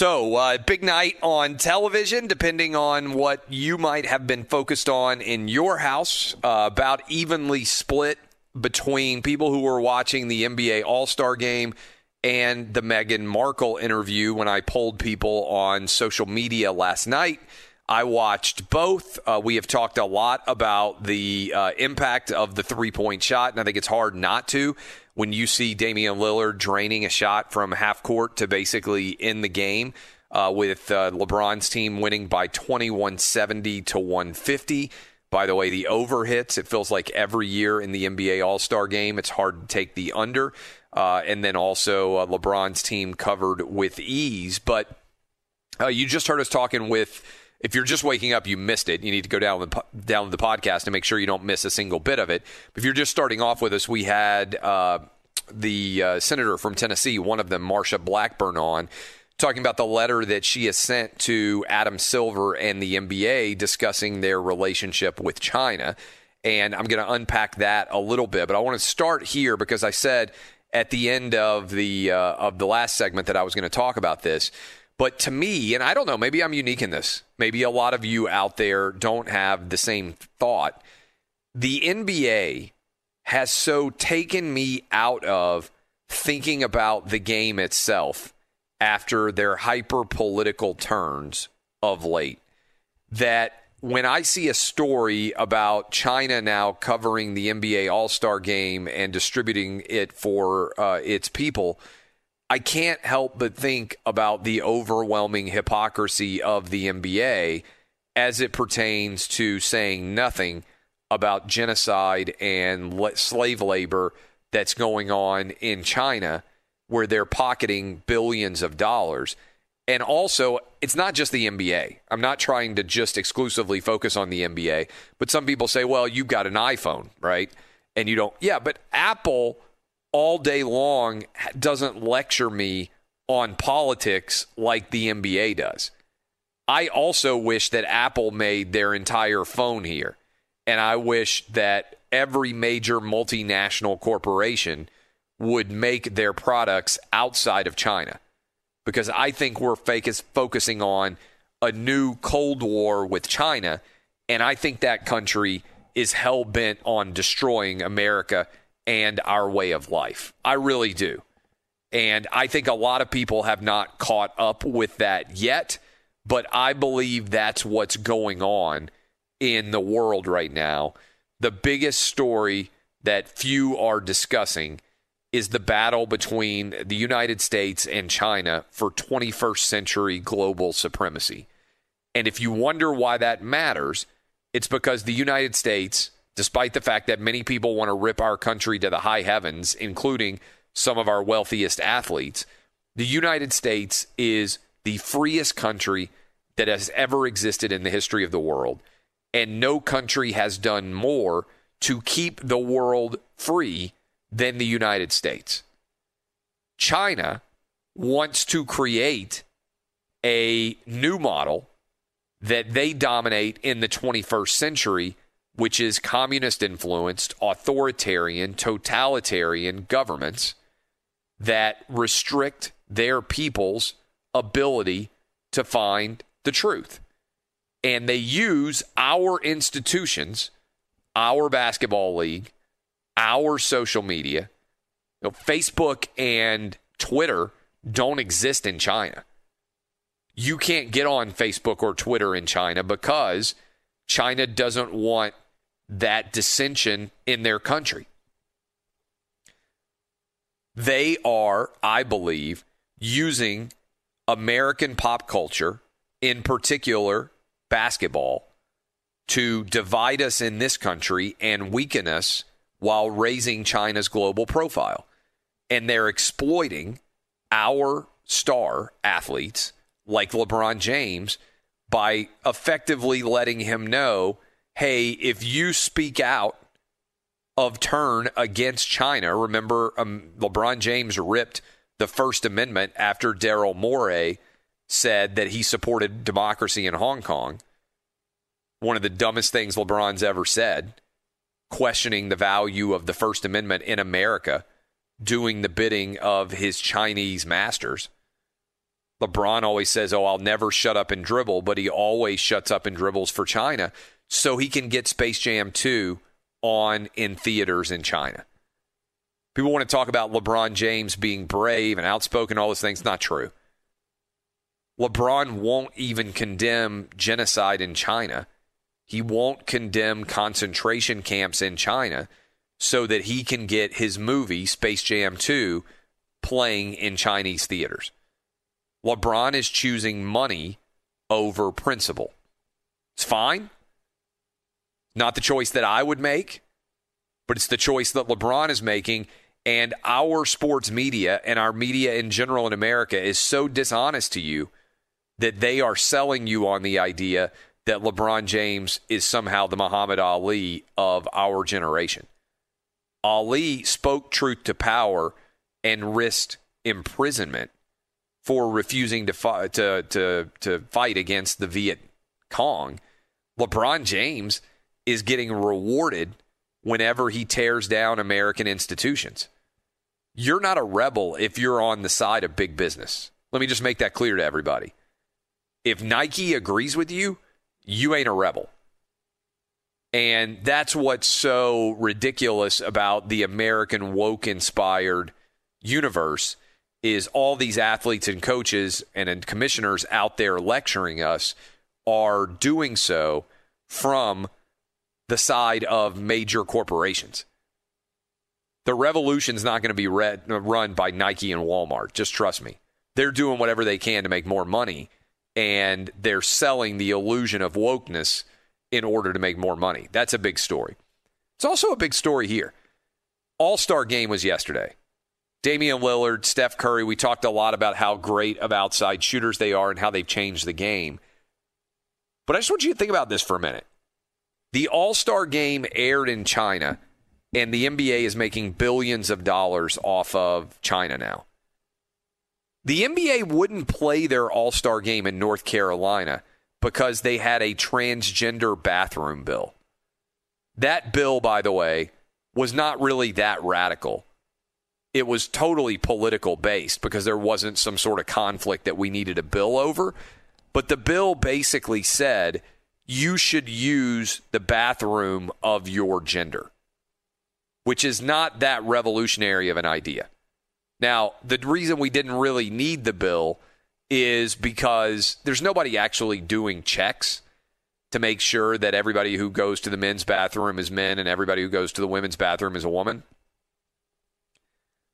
So, uh, big night on television, depending on what you might have been focused on in your house, uh, about evenly split between people who were watching the NBA All Star game and the Meghan Markle interview when I polled people on social media last night. I watched both. Uh, we have talked a lot about the uh, impact of the three point shot, and I think it's hard not to when you see Damian Lillard draining a shot from half court to basically end the game. Uh, with uh, LeBron's team winning by 2170 to 150. By the way, the over hits, it feels like every year in the NBA All Star game, it's hard to take the under. Uh, and then also uh, LeBron's team covered with ease. But uh, you just heard us talking with. If you're just waking up, you missed it. You need to go down the down the podcast and make sure you don't miss a single bit of it. If you're just starting off with us, we had uh, the uh, senator from Tennessee, one of them, Marsha Blackburn, on talking about the letter that she has sent to Adam Silver and the NBA discussing their relationship with China. And I'm going to unpack that a little bit, but I want to start here because I said at the end of the uh, of the last segment that I was going to talk about this. But to me, and I don't know, maybe I'm unique in this. Maybe a lot of you out there don't have the same thought. The NBA has so taken me out of thinking about the game itself after their hyper political turns of late that when I see a story about China now covering the NBA All Star game and distributing it for uh, its people, I can't help but think about the overwhelming hypocrisy of the NBA as it pertains to saying nothing about genocide and slave labor that's going on in China where they're pocketing billions of dollars. And also, it's not just the NBA. I'm not trying to just exclusively focus on the NBA, but some people say, well, you've got an iPhone, right? And you don't. Yeah, but Apple all day long doesn't lecture me on politics like the NBA does. I also wish that Apple made their entire phone here. And I wish that every major multinational corporation would make their products outside of China. Because I think we're focus, focusing on a new Cold War with China. And I think that country is hell bent on destroying America and our way of life. I really do. And I think a lot of people have not caught up with that yet, but I believe that's what's going on in the world right now. The biggest story that few are discussing is the battle between the United States and China for 21st century global supremacy. And if you wonder why that matters, it's because the United States, despite the fact that many people want to rip our country to the high heavens, including some of our wealthiest athletes, the United States is the freest country that has ever existed in the history of the world. And no country has done more to keep the world free than the United States. China wants to create a new model that they dominate in the 21st century, which is communist influenced, authoritarian, totalitarian governments that restrict their people's ability to find the truth. And they use our institutions, our basketball league, our social media. You know, Facebook and Twitter don't exist in China. You can't get on Facebook or Twitter in China because China doesn't want that dissension in their country. They are, I believe, using American pop culture, in particular basketball, to divide us in this country and weaken us while raising China's global profile. And they're exploiting our star athletes like LeBron James by effectively letting him know hey, if you speak out of turn against China, remember um, LeBron James ripped the First Amendment after Daryl Morey said that he supported democracy in Hong Kong. One of the dumbest things LeBron's ever said questioning the value of the First Amendment in America, doing the bidding of his Chinese masters. LeBron always says, Oh, I'll never shut up and dribble, but he always shuts up and dribbles for China so he can get Space Jam 2 on in theaters in China. People want to talk about LeBron James being brave and outspoken, all those things. Not true. LeBron won't even condemn genocide in China he won't condemn concentration camps in China so that he can get his movie, Space Jam 2, playing in Chinese theaters. LeBron is choosing money over principle. It's fine. Not the choice that I would make, but it's the choice that LeBron is making. And our sports media and our media in general in America is so dishonest to you that they are selling you on the idea that LeBron James is somehow the Muhammad Ali of our generation. Ali spoke truth to power and risked imprisonment for refusing to fight to, to, to fight against the Viet Cong. LeBron James is getting rewarded whenever he tears down American institutions. You're not a rebel if you're on the side of big business. Let me just make that clear to everybody. If Nike agrees with you, you ain't a rebel. And that's what's so ridiculous about the American woke inspired universe is all these athletes and coaches and and commissioners out there lecturing us are doing so from the side of major corporations. The revolution's not going to be read, run by Nike and Walmart. Just trust me. They're doing whatever they can to make more money and they're selling the illusion of wokeness in order to make more money. That's a big story. It's also a big story here. All Star game was yesterday. Damian Lillard, Steph Curry, we talked a lot about how great of outside shooters they are and how they've changed the game. But I just want you to think about this for a minute. The All Star game aired in China, and the NBA is making billions of dollars off of China now. The NBA wouldn't play their All Star game in North Carolina because they had a transgender bathroom bill. That bill, by the way, was not really that radical. It was totally political based because there wasn't some sort of conflict that we needed a bill over. But the bill basically said you should use the bathroom of your gender, which is not that revolutionary of an idea. Now, the reason we didn't really need the bill is because there's nobody actually doing checks to make sure that everybody who goes to the men's bathroom is men and everybody who goes to the women's bathroom is a woman.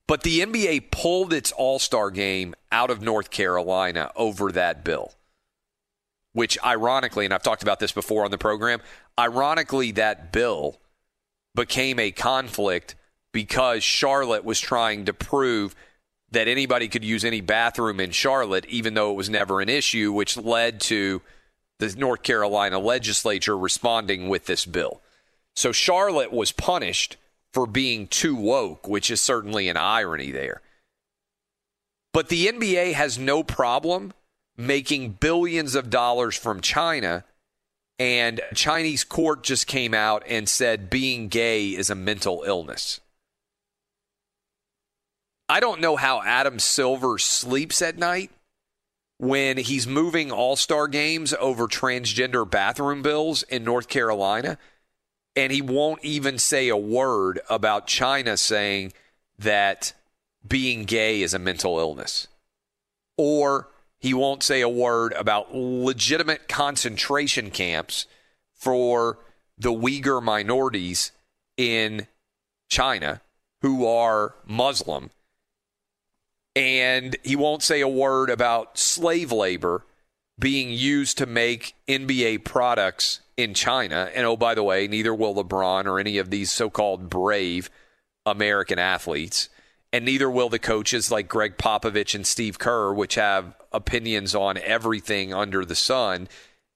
But the NBA pulled its All Star game out of North Carolina over that bill, which ironically, and I've talked about this before on the program, ironically, that bill became a conflict because Charlotte was trying to prove that anybody could use any bathroom in Charlotte, even though it was never an issue, which led to the North Carolina legislature responding with this bill. So Charlotte was punished for being too woke, which is certainly an irony there. But the NBA has no problem making billions of dollars from China. And Chinese court just came out and said being gay is a mental illness. I don't know how Adam Silver sleeps at night when he's moving all star games over transgender bathroom bills in North Carolina and he won't even say a word about China saying that being gay is a mental illness. Or he won't say a word about legitimate concentration camps for the Uyghur minorities in China who are Muslim. And he won't say a word about slave labor being used to make NBA products in China. And oh, by the way, neither will LeBron or any of these so called brave American athletes. And neither will the coaches like Gregg Popovich and Steve Kerr, which have opinions on everything under the sun,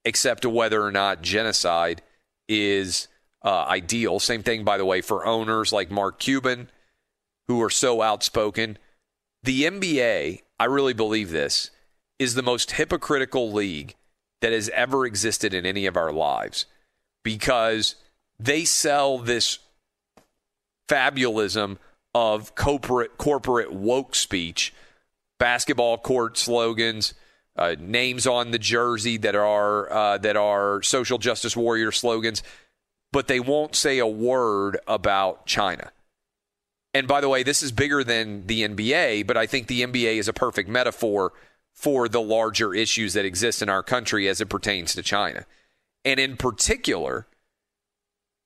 except whether or not genocide is uh, ideal. Same thing, by the way, for owners like Mark Cuban, who are so outspoken. The NBA, I really believe this, is the most hypocritical league that has ever existed in any of our lives because they sell this fabulism of corporate corporate woke speech, basketball court slogans, uh, names on the jersey that are uh, that are social justice warrior slogans, but they won't say a word about China. And by the way, this is bigger than the NBA, but I think the NBA is a perfect metaphor for the larger issues that exist in our country as it pertains to China. And in particular,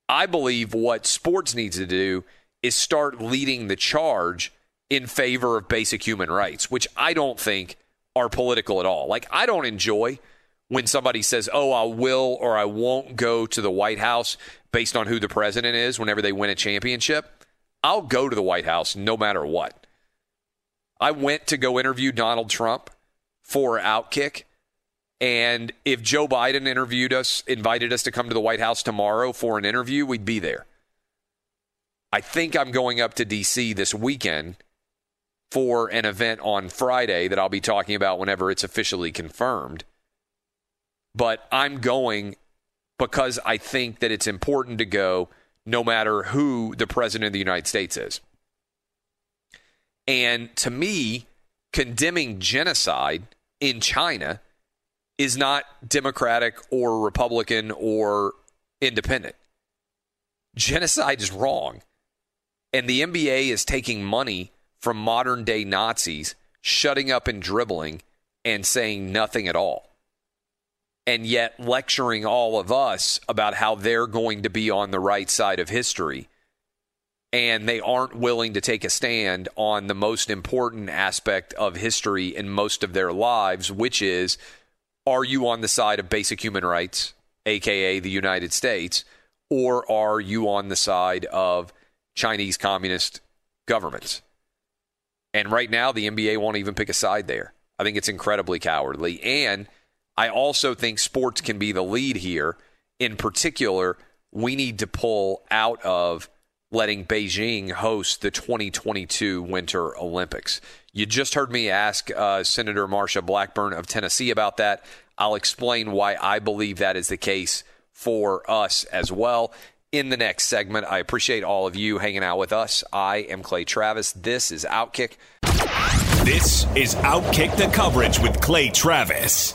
I believe what sports needs to do is start leading the charge in favor of basic human rights, which I don't think are political at all. Like, I don't enjoy when somebody says, oh, I will or I won't go to the White House based on who the president is whenever they win a championship. I'll go to the White House no matter what. I went to go interview Donald Trump for Outkick. And if Joe Biden interviewed us, invited us to come to the White House tomorrow for an interview, we'd be there. I think I'm going up to D.C. this weekend for an event on Friday that I'll be talking about whenever it's officially confirmed. But I'm going because I think that it's important to go no matter who the president of the United States is. And to me, condemning genocide in China is not Democratic or Republican or independent. Genocide is wrong. And the NBA is taking money from modern day Nazis, shutting up and dribbling and saying nothing at all. And yet lecturing all of us about how they're going to be on the right side of history and they aren't willing to take a stand on the most important aspect of history in most of their lives, which is are you on the side of basic human rights, aka the United States, or are you on the side of Chinese communist governments? And right now, the NBA won't even pick a side there. I think it's incredibly cowardly. And I also think sports can be the lead here. In particular, we need to pull out of letting Beijing host the 2022 Winter Olympics. You just heard me ask uh, Senator Marsha Blackburn of Tennessee about that. I'll explain why I believe that is the case for us as well in the next segment. I appreciate all of you hanging out with us. I am Clay Travis. This is Outkick. This is Outkick the coverage with Clay Travis.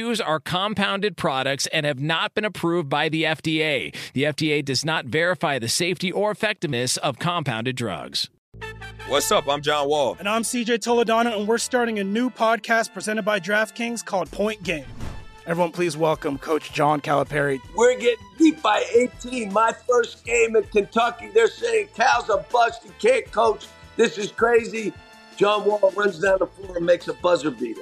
Chews are compounded products and have not been approved by the FDA. The FDA does not verify the safety or effectiveness of compounded drugs. What's up? I'm John Wall. And I'm CJ Toledano, and we're starting a new podcast presented by DraftKings called Point Game. Everyone, please welcome Coach John Calipari. We're getting beat by 18. My first game in Kentucky, they're saying Cal's a bust. He can't coach. This is crazy. John Wall runs down the floor and makes a buzzer beater.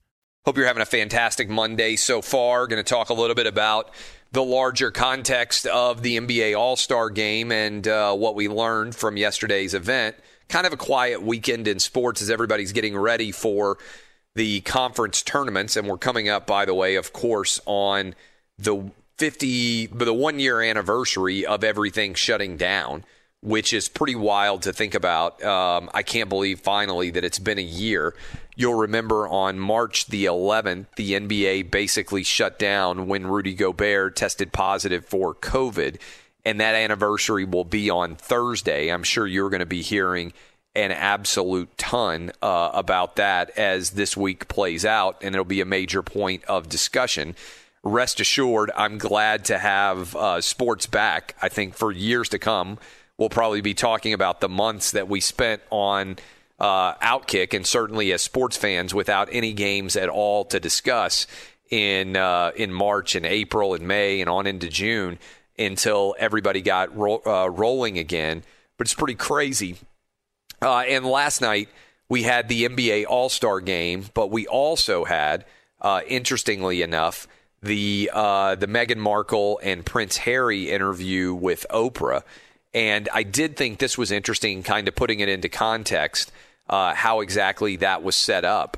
Hope you're having a fantastic Monday so far. Going to talk a little bit about the larger context of the NBA All Star game and uh, what we learned from yesterday's event. Kind of a quiet weekend in sports as everybody's getting ready for the conference tournaments. And we're coming up, by the way, of course, on the 50, the one year anniversary of everything shutting down, which is pretty wild to think about. Um, I can't believe finally that it's been a year. You'll remember on March the 11th, the NBA basically shut down when Rudy Gobert tested positive for COVID. And that anniversary will be on Thursday. I'm sure you're going to be hearing an absolute ton uh, about that as this week plays out, and it'll be a major point of discussion. Rest assured, I'm glad to have uh, sports back. I think for years to come, we'll probably be talking about the months that we spent on uh, Outkick, and certainly as sports fans, without any games at all to discuss in uh, in March and April and May and on into June until everybody got ro- uh, rolling again. But it's pretty crazy. Uh, and last night we had the NBA All Star game, but we also had, uh, interestingly enough, the uh, the Meghan Markle and Prince Harry interview with Oprah. And I did think this was interesting, kind of putting it into context uh, how exactly that was set up.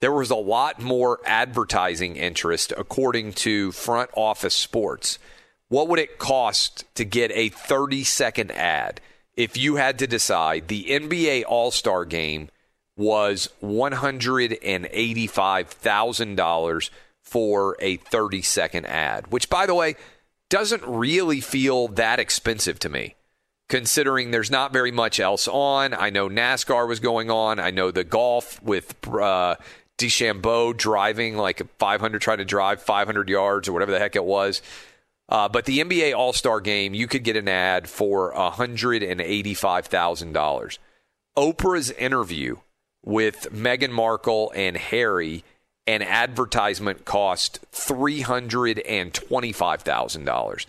There was a lot more advertising interest, according to Front Office Sports. What would it cost to get a 30 second ad if you had to decide the NBA All Star game was $185,000 for a 30 second ad, which, by the way, doesn't really feel that expensive to me considering there's not very much else on. I know NASCAR was going on. I know the golf with uh, DeChambeau driving like 500, trying to drive 500 yards or whatever the heck it was. Uh, but the NBA All Star game, you could get an ad for $185,000. Oprah's interview with Meghan Markle and Harry, an advertisement cost $325,000.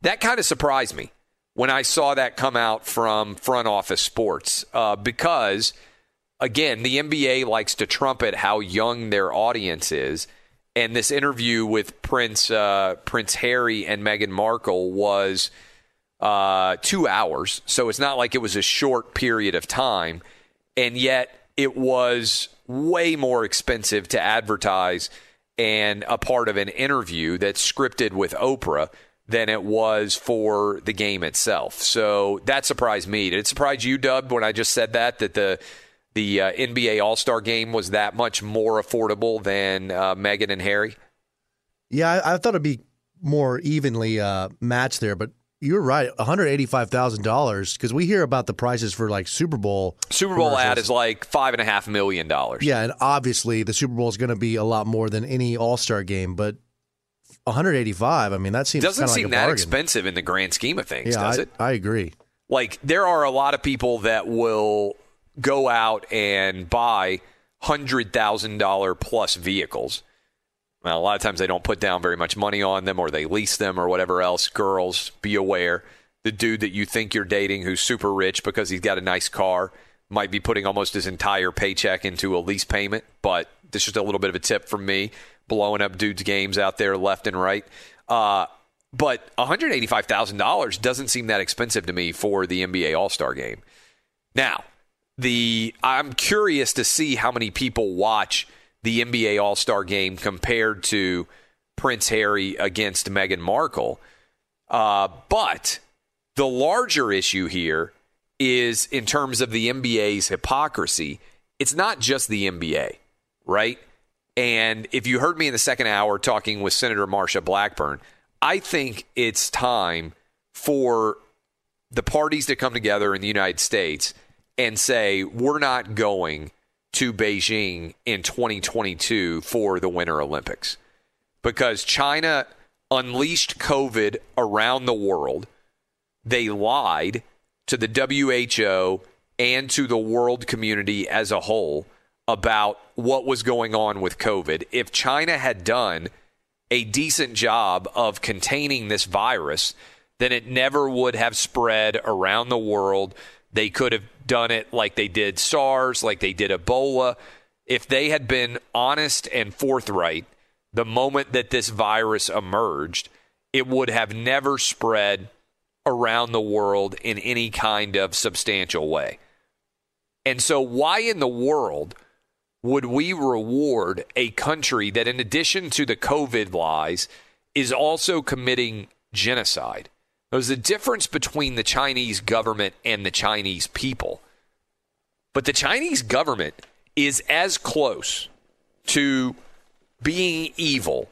That kind of surprised me when I saw that come out from front office sports uh, because, again, the NBA likes to trumpet how young their audience is. And this interview with Prince uh, Prince Harry and Meghan Markle was uh, two hours, so it's not like it was a short period of time, and yet it was way more expensive to advertise and a part of an interview that's scripted with Oprah than it was for the game itself. So that surprised me. Did it surprise you, Dub, when I just said that that the the uh, NBA All Star Game was that much more affordable than uh, Meghan and Harry? Yeah, I, I, thought it'd be more evenly uh, matched there, but you're right. One hundred eighty-five thousand dollars because we hear about the prices for like Super Bowl. Super Bowl ad is like five and a half million dollars. Yeah, and obviously the Super Bowl is going to be a lot more than any All Star game, but 185. I mean, that seems doesn't seem like that expensive in the grand scheme of things, yeah, does I, it? I agree. Like there are a lot of people that will go out and buy hundred thousand dollar plus vehicles. Well, a lot of times they don't put down very much money on them, or they lease them, or whatever else. Girls, be aware. The dude that you think you're dating, who's super rich because he's got a nice car, might be putting almost his entire paycheck into a lease payment. But this is just a little bit of a tip from me blowing up dudes' games out there left and right. Uh, but $185,000 doesn't seem that expensive to me for the NBA All Star game. Now, the I'm curious to see how many people watch the NBA All Star game compared to Prince Harry against Meghan Markle. Uh, but the larger issue here is in terms of the NBA's hypocrisy. It's not just the NBA, right? And if you heard me in the second hour talking with Senator Marsha Blackburn, I think it's time for the parties to come together in the United States and say, we're not going to Beijing in 2022 for the Winter Olympics because China unleashed COVID around the world. They lied to the WHO and to the world community as a whole about what was going on with COVID. If China had done a decent job of containing this virus, then it never would have spread around the world. They could have done it like they did SARS, like they did Ebola. if they had been honest and forthright the moment that this virus emerged, it would have never spread around the world in any kind of substantial way. And so, why in the world would we reward a country that, in addition to the COVID lies, is also committing genocide? There's a difference between the Chinese government and the Chinese people. But the Chinese government is as close to being evil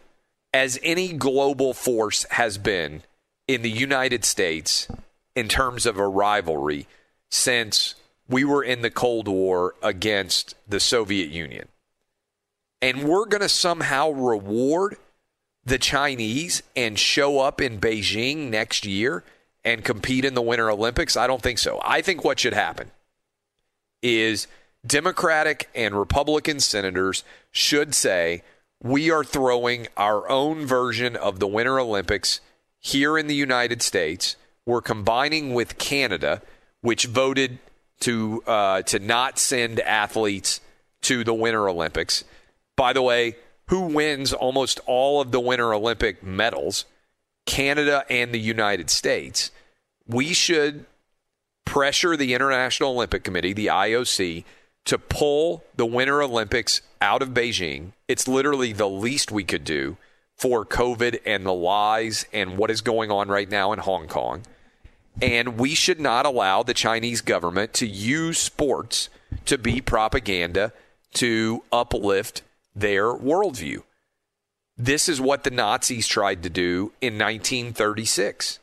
as any global force has been in the United States in terms of a rivalry since we were in the Cold War against the Soviet Union. And we're going to somehow reward the Chinese and show up in Beijing next year and compete in the Winter Olympics? I don't think so. I think what should happen is Democratic and Republican senators should say, we are throwing our own version of the Winter Olympics here in the United States. We're combining with Canada, which voted to uh, to not send athletes to the Winter Olympics. By the way, who wins almost all of the Winter Olympic medals? Canada and the United States. We should pressure the International Olympic Committee, the IOC, to pull the Winter Olympics out of Beijing. It's literally the least we could do for COVID and the lies and what is going on right now in Hong Kong. And we should not allow the Chinese government to use sports to be propaganda to uplift their worldview. This is what the Nazis tried to do in 1936.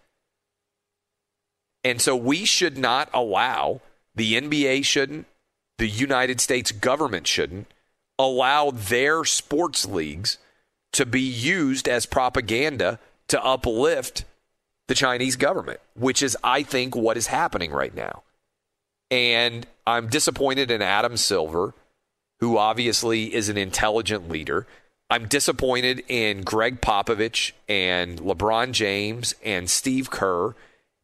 And so we should not allow, the NBA shouldn't, the United States government shouldn't allow their sports leagues to be used as propaganda to uplift the Chinese government, which is, I think, what is happening right now. And I'm disappointed in Adam Silver, who obviously is an intelligent leader. I'm disappointed in Gregg Popovich and LeBron James and Steve Kerr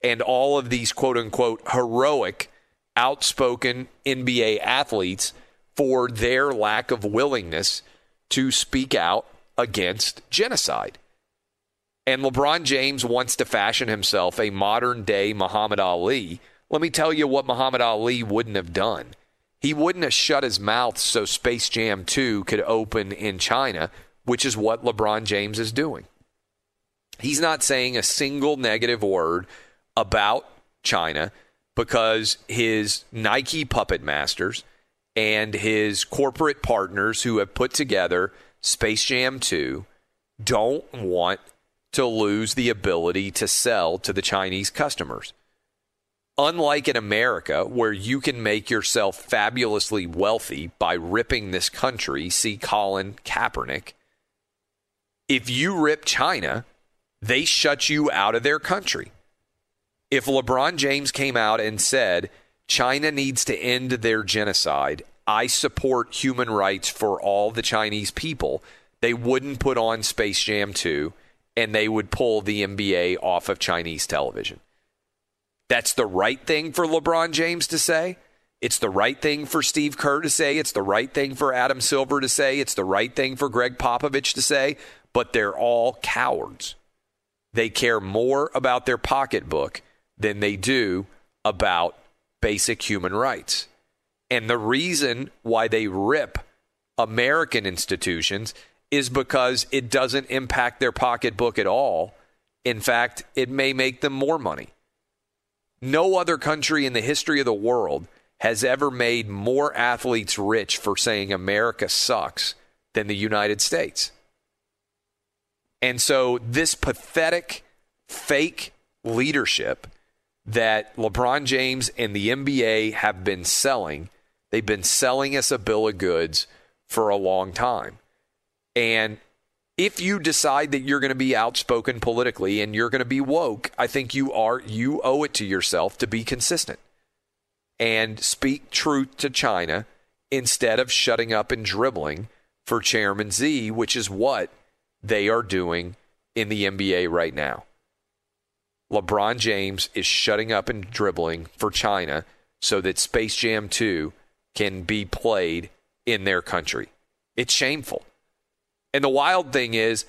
and all of these quote unquote heroic outspoken NBA athletes for their lack of willingness to speak out against genocide. And LeBron James wants to fashion himself a modern day Muhammad Ali. Let me tell you what Muhammad Ali wouldn't have done. He wouldn't have shut his mouth so Space Jam 2 could open in China, which is what LeBron James is doing. He's not saying a single negative word about China because his Nike puppet masters and his corporate partners who have put together Space Jam 2 don't want to lose the ability to sell to the Chinese customers. Unlike in America, where you can make yourself fabulously wealthy by ripping this country, see Colin Kaepernick, if you rip China, they shut you out of their country if LeBron James came out and said, China needs to end their genocide, I support human rights for all the Chinese people, they wouldn't put on Space Jam 2 and they would pull the NBA off of Chinese television. That's the right thing for LeBron James to say. It's the right thing for Steve Kerr to say. It's the right thing for Adam Silver to say. It's the right thing for Gregg Popovich to say. But they're all cowards. They care more about their pocketbook than they do about basic human rights. And the reason why they rip American institutions is because it doesn't impact their pocketbook at all. In fact, it may make them more money. No other country in the history of the world has ever made more athletes rich for saying America sucks than the United States. And so, this pathetic, fake leadership that LeBron James and the NBA have been selling. They've been selling us a bill of goods for a long time. And if you decide that you're going to be outspoken politically and you're going to be woke, I think you are you owe it to yourself to be consistent and speak truth to China instead of shutting up and dribbling for Chairman Xi, which is what they are doing in the NBA right now. LeBron James is shutting up and dribbling for China so that Space Jam 2 can be played in their country. It's shameful. And the wild thing is,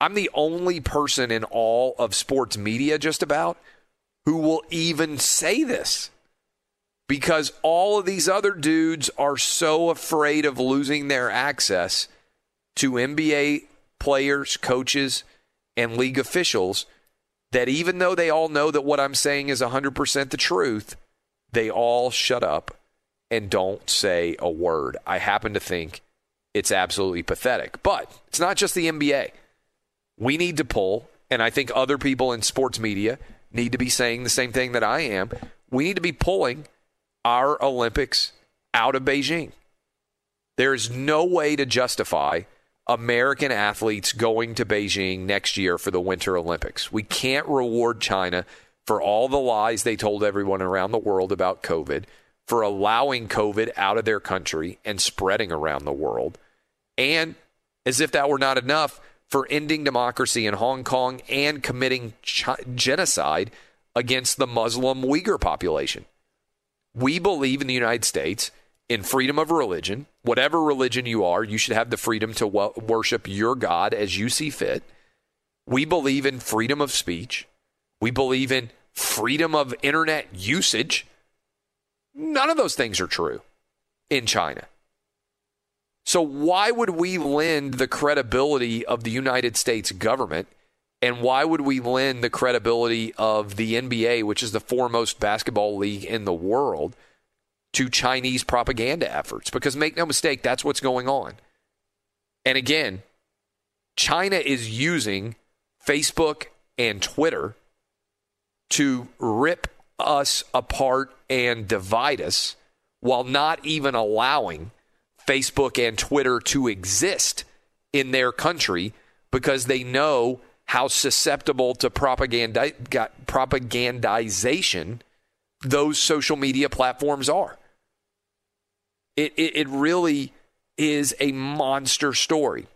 I'm the only person in all of sports media, just about, who will even say this because all of these other dudes are so afraid of losing their access to NBA players, coaches, and league officials that even though they all know that what I'm saying is 100% the truth, they all shut up and don't say a word. I happen to think it's absolutely pathetic. But it's not just the NBA. We need to pull, and I think other people in sports media need to be saying the same thing that I am. We need to be pulling our Olympics out of Beijing. There is no way to justify American athletes going to Beijing next year for the Winter Olympics. We can't reward China for all the lies they told everyone around the world about COVID, for allowing COVID out of their country and spreading around the world, and as if that were not enough, for ending democracy in Hong Kong and committing ch- genocide against the Muslim Uyghur population. We believe in the United States in freedom of religion. Whatever religion you are, you should have the freedom to wo- worship your God as you see fit. We believe in freedom of speech. We believe in freedom of internet usage. None of those things are true in China. So, why would we lend the credibility of the United States government? And why would we lend the credibility of the NBA, which is the foremost basketball league in the world, to Chinese propaganda efforts? Because make no mistake, that's what's going on. And again, China is using Facebook and Twitter to rip us apart and divide us while not even allowing Facebook and Twitter to exist in their country because they know how susceptible to propaganda, propagandization those social media platforms are. It, it, it really is a monster story.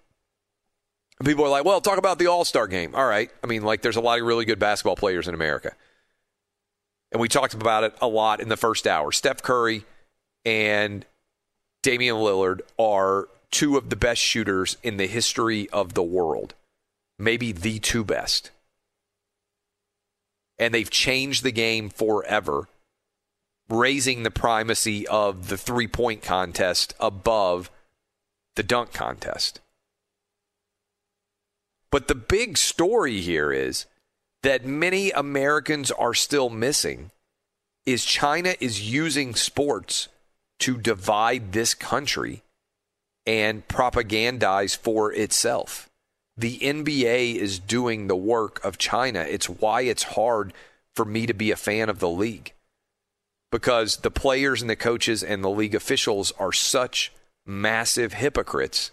People are like, well, talk about the All Star game. All right. I mean, like, there's a lot of really good basketball players in America. And we talked about it a lot in the first hour. Steph Curry and Damian Lillard are two of the best shooters in the history of the world, maybe the two best. And they've changed the game forever, raising the primacy of the three point contest above the dunk contest. But the big story here is that many Americans are still missing is China is using sports to divide this country and propagandize for itself. The NBA is doing the work of China. It's why it's hard for me to be a fan of the league because the players and the coaches and the league officials are such massive hypocrites.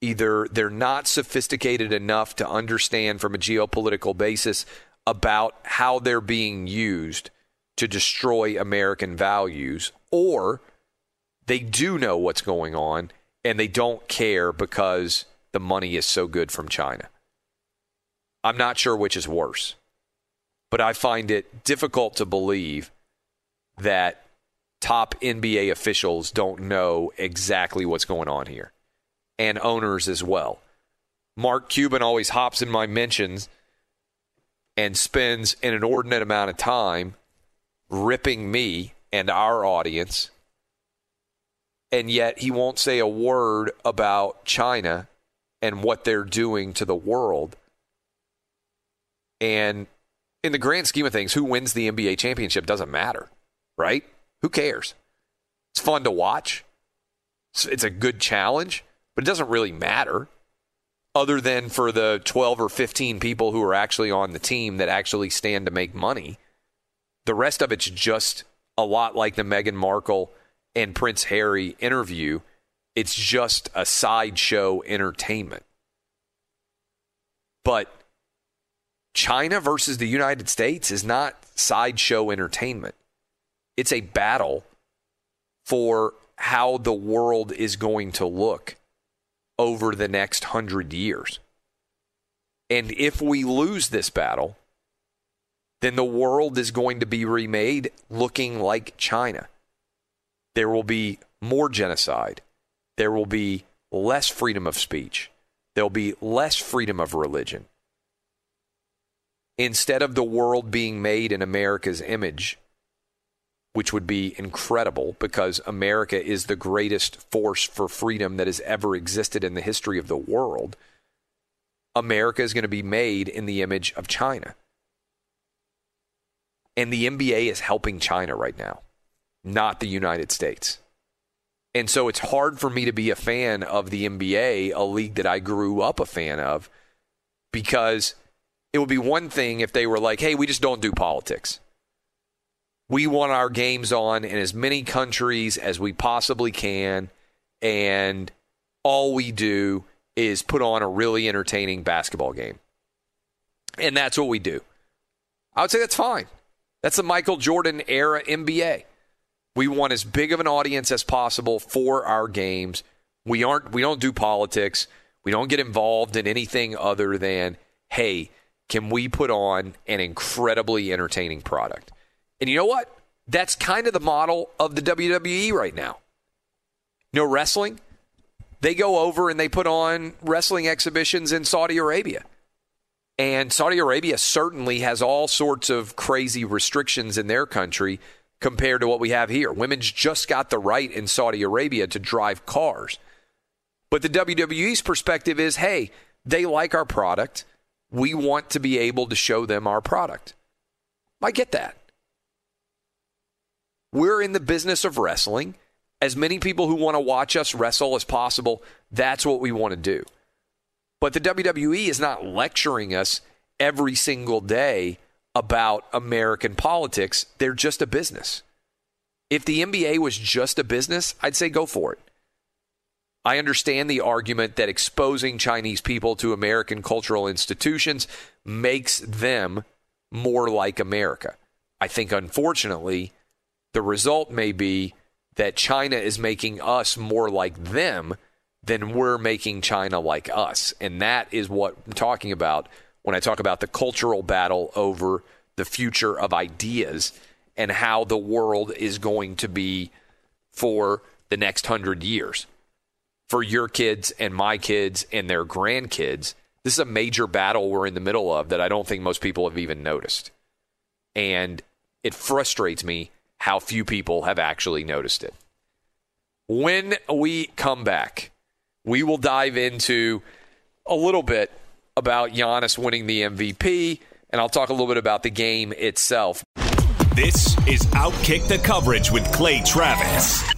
Either they're not sophisticated enough to understand from a geopolitical basis about how they're being used to destroy American values, or they do know what's going on and they don't care because the money is so good from China. I'm not sure which is worse, but I find it difficult to believe that top NBA officials don't know exactly what's going on here, and owners as well. Mark Cuban always hops in my mentions and spends an inordinate amount of time ripping me and our audience, and yet he won't say a word about China and what they're doing to the world. And in the grand scheme of things, who wins the NBA championship doesn't matter, right? Who cares? It's fun to watch. It's a good challenge, but it doesn't really matter other than for the 12 or 15 people who are actually on the team that actually stand to make money. The rest of it's just a lot like the Meghan Markle and Prince Harry interview. It's just a sideshow entertainment. But China versus the United States is not sideshow entertainment. It's a battle for how the world is going to look over the next hundred years. And if we lose this battle, then the world is going to be remade looking like China. There will be more genocide. there will be less freedom of speech. There'll be less freedom of religion. Instead of the world being made in America's image, which would be incredible because America is the greatest force for freedom that has ever existed in the history of the world. America is going to be made in the image of China. And the NBA is helping China right now, not the United States. And so it's hard for me to be a fan of the NBA, a league that I grew up a fan of, because it would be one thing if they were like, hey, we just don't do politics. We want our games on in as many countries as we possibly can. And all we do is put on a really entertaining basketball game. And that's what we do. I would say that's fine. That's the Michael Jordan era NBA. We want as big of an audience as possible for our games. We aren't we don't do politics. We don't get involved in anything other than, hey, can we put on an incredibly entertaining product? And you know what? That's kind of the model of the WWE right now. Know, wrestling, they go over and they put on wrestling exhibitions in Saudi Arabia. And Saudi Arabia certainly has all sorts of crazy restrictions in their country compared to what we have here. Women's just got the right in Saudi Arabia to drive cars. But the WWE's perspective is hey, they like our product. We want to be able to show them our product. I get that. We're in the business of wrestling. As many people who want to watch us wrestle as possible, that's what we want to do. But the WWE is not lecturing us every single day about American politics. They're just a business. If the NBA was just a business, I'd say go for it. I understand the argument that exposing Chinese people to American cultural institutions makes them more like America. I think, unfortunately, the result may be that China is making us more like them than we're making China like us. And that is what I'm talking about when I talk about the cultural battle over the future of ideas and how the world is going to be for the next hundred years. For your kids and my kids and their grandkids, this is a major battle we're in the middle of that I don't think most people have even noticed. And it frustrates me how few people have actually noticed it. When we come back, we will dive into a little bit about Giannis winning the MVP, and I'll talk a little bit about the game itself. This is Outkick the Coverage with Clay Travis.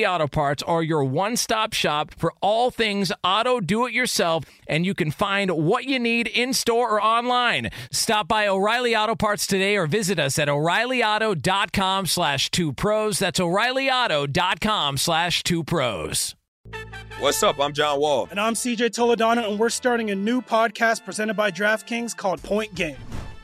Auto Parts are your one stop shop for all things auto do it yourself, and you can find what you need in store or online. Stop by O'Reilly Auto Parts today or visit us at o'ReillyAuto.com slash two pros. That's o'ReillyAuto.com slash two pros. What's up? I'm John Wall. And I'm CJ Toledano, and we're starting a new podcast presented by DraftKings called Point Game.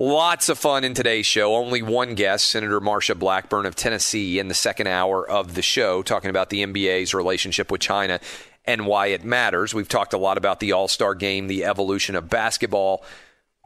Lots of fun in today's show. Only one guest, Senator Marsha Blackburn of Tennessee, in the second hour of the show, talking about the NBA's relationship with China and why it matters. We've talked a lot about the All Star game, the evolution of basketball.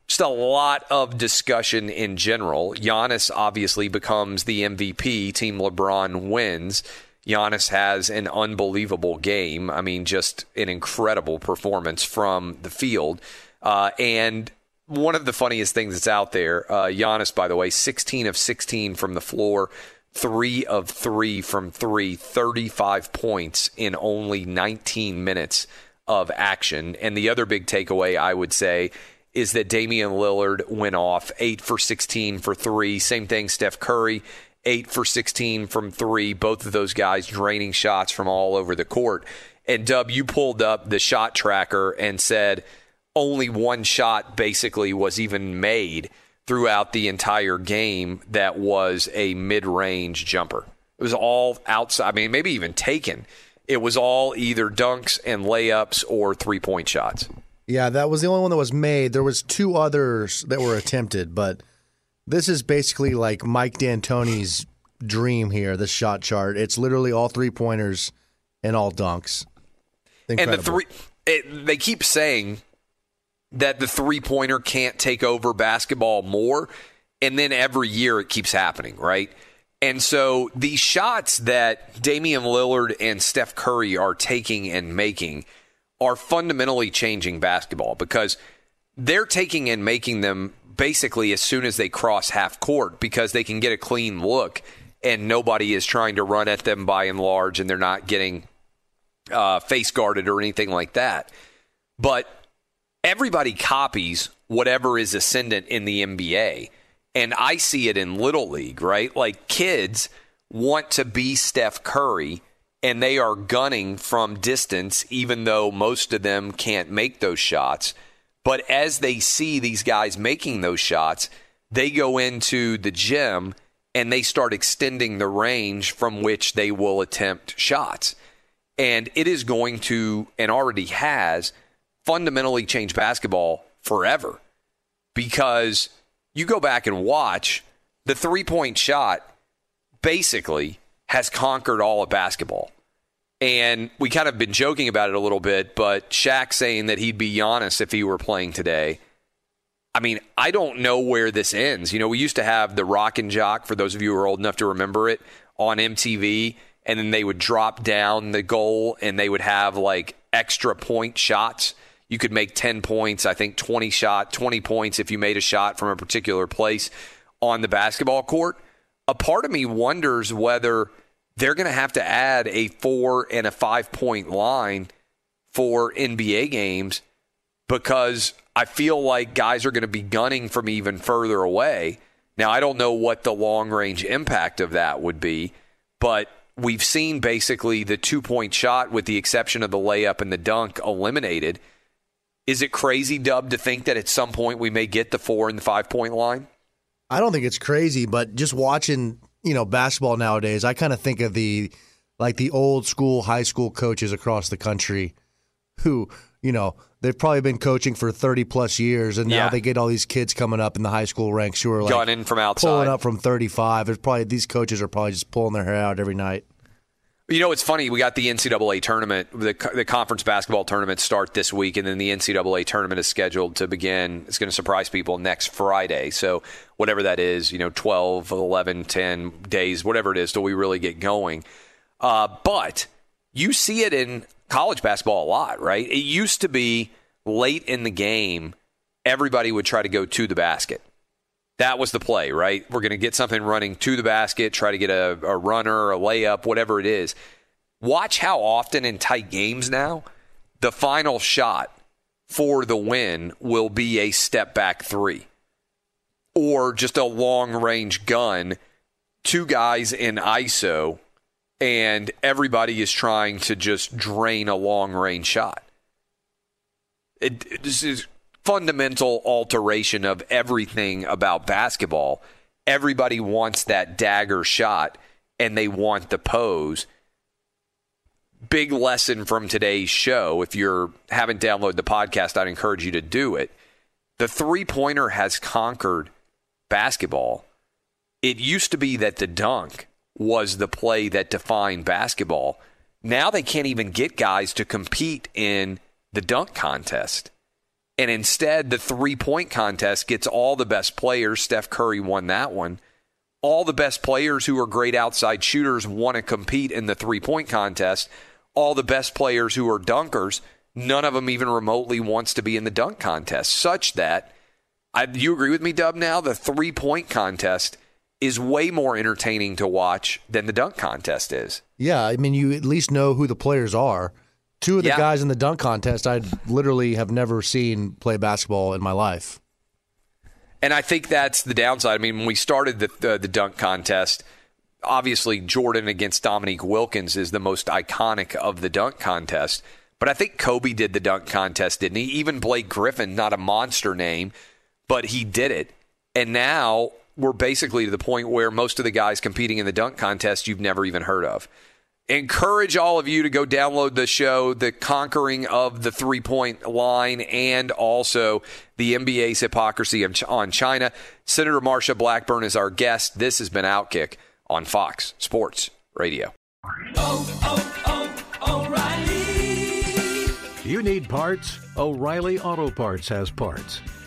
Just a lot of discussion in general. Giannis obviously becomes the MVP. Team LeBron wins. Giannis has an unbelievable game. I mean, just an incredible performance from the field. Uh, and one of the funniest things that's out there, uh, Giannis, by the way, 16 of 16 from the floor, three of three from three, 35 points in only 19 minutes of action. And the other big takeaway, I would say, is that Damian Lillard went off eight for 16 for three. Same thing, Steph Curry, eight for 16 from three. Both of those guys draining shots from all over the court. And Dub, you pulled up the shot tracker and said only one shot basically was even made throughout the entire game that was a mid range jumper. It was all outside. I mean, maybe even taken. It was all either dunks and layups or three point shots. Yeah, that was the only one that was made. There was two others that were attempted, but this is basically like Mike D'Antoni's dream here. The shot chart. It's literally all three pointers and all dunks. Incredible. And the three, it, they keep saying that the three pointer can't take over basketball more, and then every year it keeps happening, right? And so these shots that Damian Lillard and Steph Curry are taking and making are fundamentally changing basketball because they're taking and making them basically as soon as they cross half court because they can get a clean look and nobody is trying to run at them by and large and they're not getting uh, face guarded or anything like that. But everybody copies whatever is ascendant in the NBA. And I see it in Little League, right? Like kids want to be Steph Curry and they are gunning from distance, even though most of them can't make those shots. But as they see these guys making those shots, they go into the gym and they start extending the range from which they will attempt shots. And it is going to, and already has, fundamentally change basketball forever because you go back and watch the three point shot basically has conquered all of basketball. And we kind of been joking about it a little bit, but Shaq saying that he'd be Giannis if he were playing today. I mean, I don't know where this ends. You know, we used to have the Rock and Jock, for those of you who are old enough to remember it, on MTV, and then they would drop down the goal and they would have like extra point shots you could make 10 points, I think 20 shot, 20 points if you made a shot from a particular place on the basketball court. A part of me wonders whether they're going to have to add a 4 and a 5 point line for NBA games because I feel like guys are going to be gunning from even further away. Now, I don't know what the long range impact of that would be, but we've seen basically the two point shot, with the exception of the layup and the dunk, eliminated. Is it crazy, Dub, to think that at some point we may get the four and the five point line? I don't think it's crazy, but just watching, you know, basketball nowadays, I kind of think of the like the old school high school coaches across the country who, you know, they've probably been coaching for 30 plus years and now Yeah. they get all these kids coming up in the high school ranks who are like Gun in from outside. pulling up from 35. It's probably these coaches are probably just pulling their hair out every night. You know, it's funny. We got the NCAA tournament, the, the conference basketball tournament start this week, and then the NCAA tournament is scheduled to begin. It's going to surprise people next Friday. So, whatever that is, you know, 12, 11, 10 days, whatever it is, till we really get going. Uh, but you see it in college basketball a lot, right? It used to be late in the game, everybody would try to go to the basket. That was the play, right? We're going to get something running to the basket, try to get a, a runner, a layup, whatever it is. Watch how often in tight games now, the final shot for the win will be a step back three or just a long range gun, two guys in ISO, and everybody is trying to just drain a long range shot. It, it- this is fundamental alteration of everything about basketball. Everybody wants that dagger shot and they want the pose. Big lesson from today's show. If you haven't downloaded the podcast, I'd encourage you to do it. The three pointer has conquered basketball. It used to be that the dunk was the play that defined basketball. Now they can't even get guys to compete in the dunk contest. And instead, the three point contest gets all the best players. Steph Curry won that one. All the best players who are great outside shooters want to compete in the three point contest. All the best players who are dunkers, none of them even remotely wants to be in the dunk contest, such that, I, you agree with me, Dub, now? The three point contest is way more entertaining to watch than the dunk contest is. Yeah, I mean, you at least know who the players are. Two of the Yeah. guys in the dunk contest, I literally have never seen play basketball in my life. And I think that's the downside. I mean, when we started the, the, the dunk contest, obviously Jordan against Dominique Wilkins is the most iconic of the dunk contest. But I think Kobe did the dunk contest, didn't he? Even Blake Griffin, not a monster name, but he did it. And now we're basically to the point where most of the guys competing in the dunk contest you've never even heard of. Encourage all of you to go download the show, The Conquering of the Three Point Line, and also the NBA's hypocrisy on China. Senator Marsha Blackburn is our guest. This has been Outkick on Fox Sports Radio. You need parts? O'Reilly Auto Parts has parts.